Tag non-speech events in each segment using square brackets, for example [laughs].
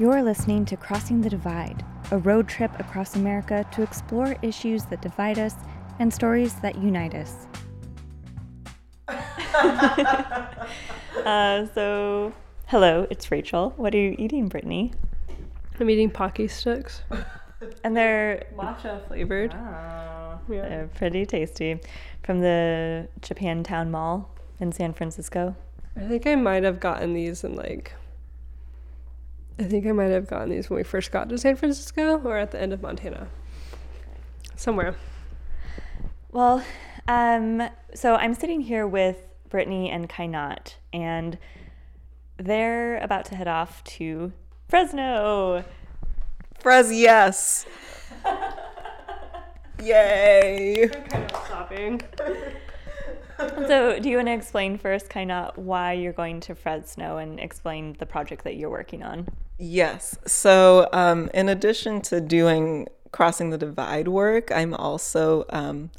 You're listening to Crossing the Divide, a road trip across America to explore issues that divide us and stories that unite us. [laughs] uh, so, hello, it's Rachel. What are you eating, Brittany? I'm eating Pocky sticks. [laughs] And they're matcha flavored. Oh, yeah. They're pretty tasty. From the Japantown Mall in San Francisco. I think I might have gotten these in like I think I might have gotten these when we first got to San Francisco or at the end of Montana. Somewhere. Well, um, so I'm sitting here with Brittany and Qainat, and they're about to head off to Fresno. Fres, yes. Yay. [laughs] I'm kind of stopping. so, do you want to explain first, kind of, why you're going to Fresno and explain the project that you're working on? Yes. So, um, in addition to doing Crossing the Divide work, I'm also um,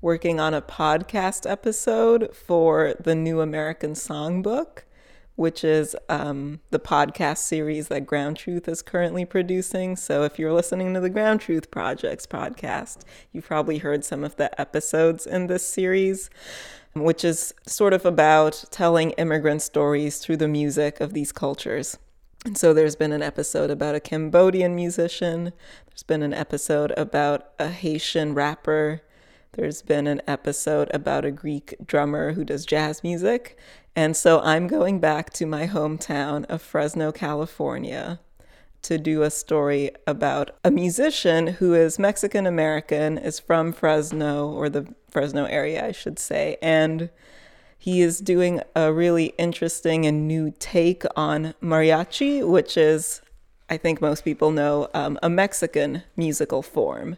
working on a podcast episode for the New American Songbook which is um, the podcast series that Ground Truth is currently producing. So if you're listening to the Ground Truth Projects podcast, you've probably heard some of the episodes in this series, which is sort of about telling immigrant stories through the music of these cultures. And so there's been an episode about a Cambodian musician, there's been an episode about a Haitian rapper. There's been an episode about a Greek drummer who does jazz music. And so I'm going back to my hometown of Fresno, California to do a story about a musician who is Mexican American, is from Fresno, or the Fresno area, I should say. And he is doing a really interesting and new take on mariachi, which is, I think most people know, um, a Mexican musical form.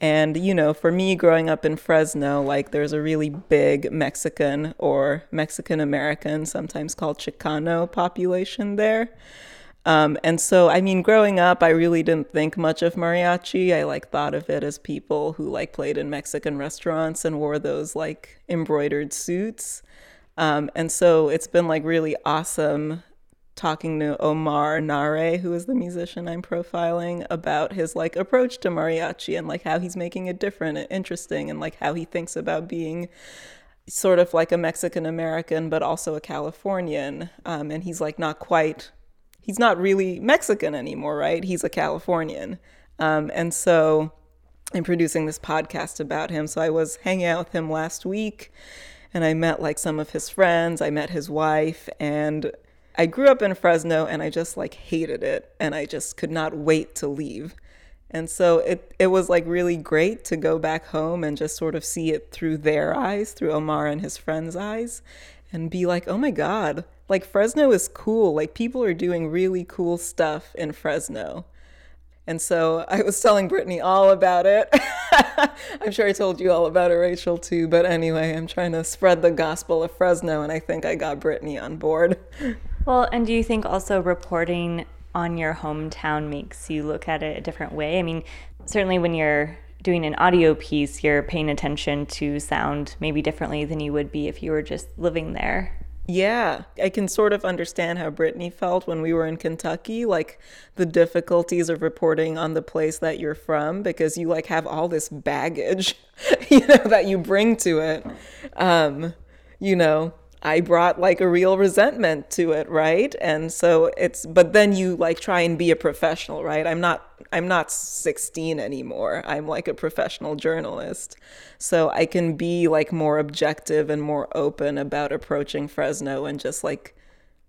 And, you know, for me growing up in Fresno, like there's a really big Mexican or Mexican American, sometimes called Chicano population there. Um, and so, I mean, growing up, I really didn't think much of mariachi. I like thought of it as people who like played in Mexican restaurants and wore those like embroidered suits. Um, and so it's been like really awesome talking to Omar Nare, who is the musician I'm profiling, about his like approach to mariachi and like how he's making it different and interesting and like how he thinks about being sort of like a Mexican American but also a Californian. Um, and he's like not quite, he's not really Mexican anymore, right? He's a Californian. Um, and so I'm producing this podcast about him. So I was hanging out with him last week and I met like some of his friends. I met his wife and I grew up in Fresno and I just like hated it and I just could not wait to leave. And so it it was like really great to go back home and just sort of see it through their eyes, through Omar and his friends' eyes and be like, "Oh my god, like Fresno is cool. Like people are doing really cool stuff in Fresno." And so I was telling Brittany all about it. [laughs] I'm sure I told you all about it, Rachel, too. But anyway, I'm trying to spread the gospel of Fresno, and I think I got Brittany on board. [laughs] Well, and do you think also reporting on your hometown makes you look at it a different way? I mean, certainly when you're doing an audio piece, you're paying attention to sound maybe differently than you would be if you were just living there. Yeah, I can sort of understand how Brittany felt when we were in Kentucky, like the difficulties of reporting on the place that you're from because you like have all this baggage, [laughs] you know, that you bring to it. Um, you know, I brought like a real resentment to it, right? And so it's but then you like try and be a professional, right? I'm not I'm not 16 anymore. I'm like a professional journalist. So I can be like more objective and more open about approaching Fresno and just like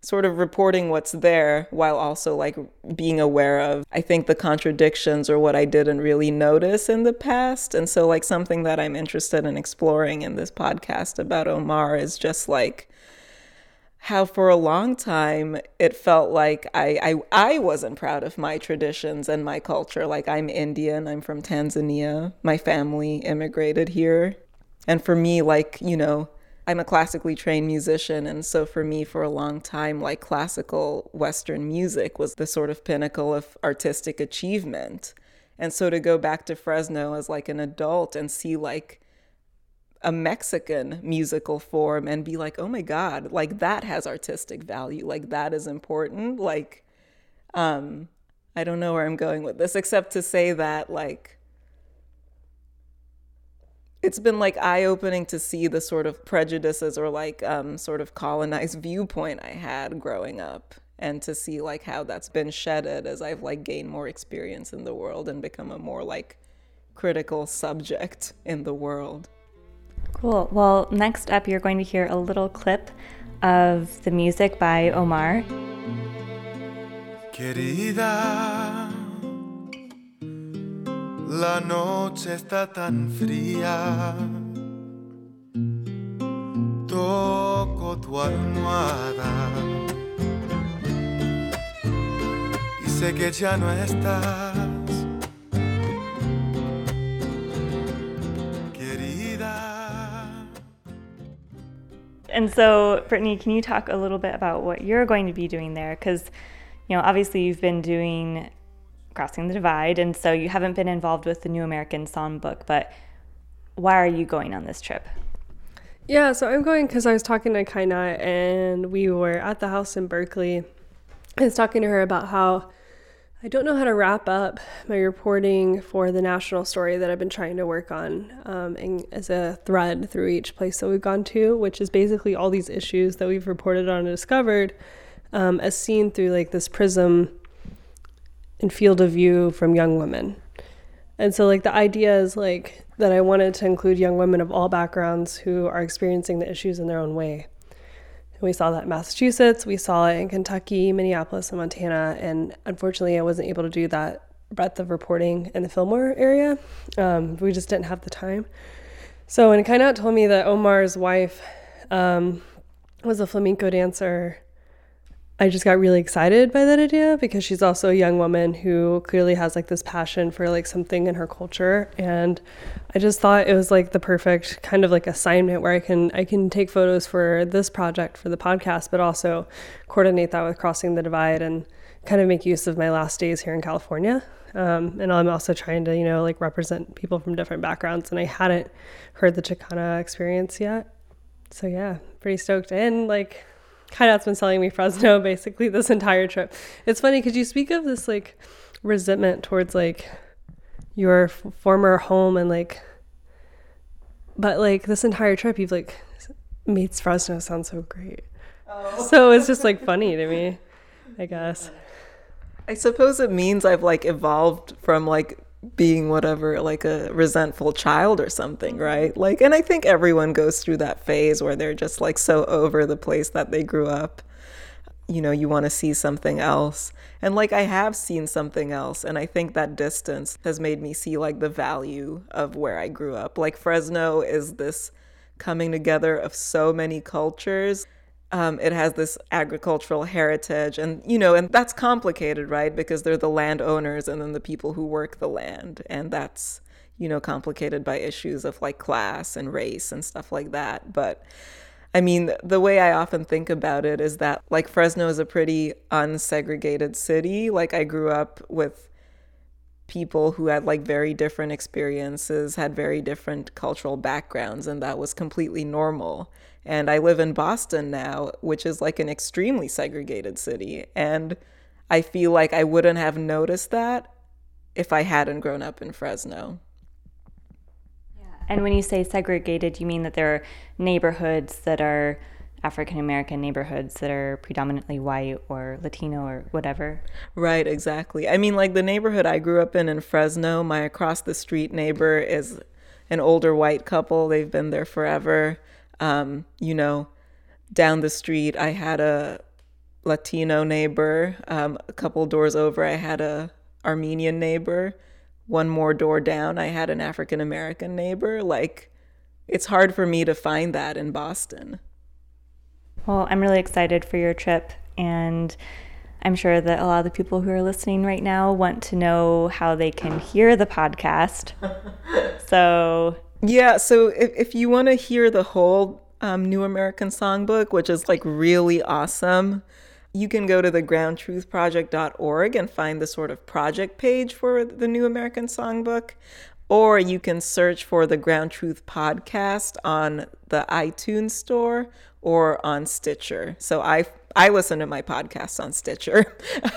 sort of reporting what's there while also like being aware of i think the contradictions or what i didn't really notice in the past and so like something that i'm interested in exploring in this podcast about omar is just like how for a long time it felt like I, I I wasn't proud of my traditions and my culture. Like I'm Indian, I'm from Tanzania. My family immigrated here. And for me, like, you know, I'm a classically trained musician. And so for me, for a long time, like classical Western music was the sort of pinnacle of artistic achievement. And so to go back to Fresno as like an adult and see like a Mexican musical form and be like, oh my God, like that has artistic value. Like that is important. Like, um, I don't know where I'm going with this, except to say that, like, it's been like eye opening to see the sort of prejudices or like um, sort of colonized viewpoint I had growing up and to see like how that's been shedded as I've like gained more experience in the world and become a more like critical subject in the world. Cool. Well, next up, you're going to hear a little clip of the music by Omar. Querida, la noche está tan fría. Toco tu almohada y sé que ya no estás. Querida. And so, Brittany, can you talk a little bit about what you're going to be doing there? Because, you know, obviously you've been doing Crossing the Divide, and so you haven't been involved with the New American Songbook, but why are you going on this trip? Yeah, so I'm going because I was talking to Kaina and we were at the house in Berkeley. I was talking to her about how I don't know how to wrap up my reporting for the national story that I've been trying to work on um, and as a thread through each place that we've gone to, which is basically all these issues that we've reported on and discovered um, as seen through like this prism and field of view from young women. And so, like, the idea is like that I wanted to include young women of all backgrounds who are experiencing the issues in their own way. And we saw that in Massachusetts, we saw it in Kentucky, Minneapolis, and Montana. And unfortunately, I wasn't able to do that breadth of reporting in the Fillmore area. Um, we just didn't have the time. So when Qainat told me that Omar's wife um, was a flamenco dancer, I just got really excited by that idea because she's also a young woman who clearly has like this passion for like something in her culture and I just thought it was like the perfect kind of like assignment where I can I can take photos for this project for the podcast but also coordinate that with crossing the divide and kind of make use of my last days here in California. Um, and I'm also trying to, you know, like represent people from different backgrounds and I hadn't heard the Chicana experience yet. So yeah, pretty stoked and like Qainat's been selling me Fresno [laughs] basically this entire trip. It's funny because you speak of this like resentment towards like your f- former home and like, but like this entire trip you've like made Fresno sound so great. Oh. So it's just like funny to me, I guess. I suppose it means I've like evolved from like being whatever like a resentful child or something right? Like and i think everyone goes through that phase where they're just like so over the place that they grew up. You know you want to see something else. And like i have seen something else and i think that distance has made me see like the value of where i grew up. Like fresno is this coming together of so many cultures um, it has this agricultural heritage and you know and that's complicated right? Because they're the landowners and then the people who work the land. And that's you know complicated by issues of like class and race and stuff like that. But i mean the way i often think about it is that like fresno is a pretty unsegregated city. Like i grew up with people who had like very different experiences had very different cultural backgrounds and that was completely normal and I live in Boston now, which is like an extremely segregated city. And I feel like I wouldn't have noticed that if I hadn't grown up in Fresno. And when you say segregated, you mean that there are neighborhoods that are African American neighborhoods that are predominantly white or Latino or whatever. Right, exactly. I mean, like the neighborhood I grew up in in Fresno, my across the street neighbor is an older white couple. They've been there forever. Um, you know, down the street, I had a Latino neighbor. Um, a couple doors over, I had a Armenian neighbor. One more door down, I had an African American neighbor. Like, it's hard for me to find that in Boston. Well, I'm really excited for your trip, and I'm sure that a lot of the people who are listening right now want to know how they can hear the podcast. [laughs] so yeah, so if, if you want to hear the whole um, New American Songbook, which is like really awesome, you can go to the groundtruthproject.org and find the sort of project page for the New American Songbook. Or you can search for the Ground Truth podcast on the iTunes store or on Stitcher. So I I listen to my podcasts on Stitcher.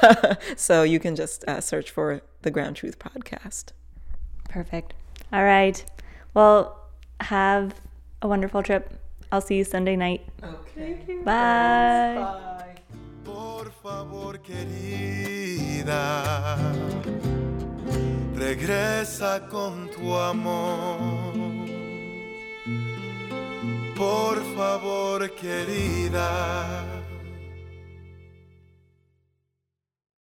[laughs] so you can just uh, search for the Ground Truth podcast. Perfect. All right. Well, have a wonderful trip. I'll see you Sunday night. Okay. Bye. Bye. Regresa con tu amor. Por favor, querida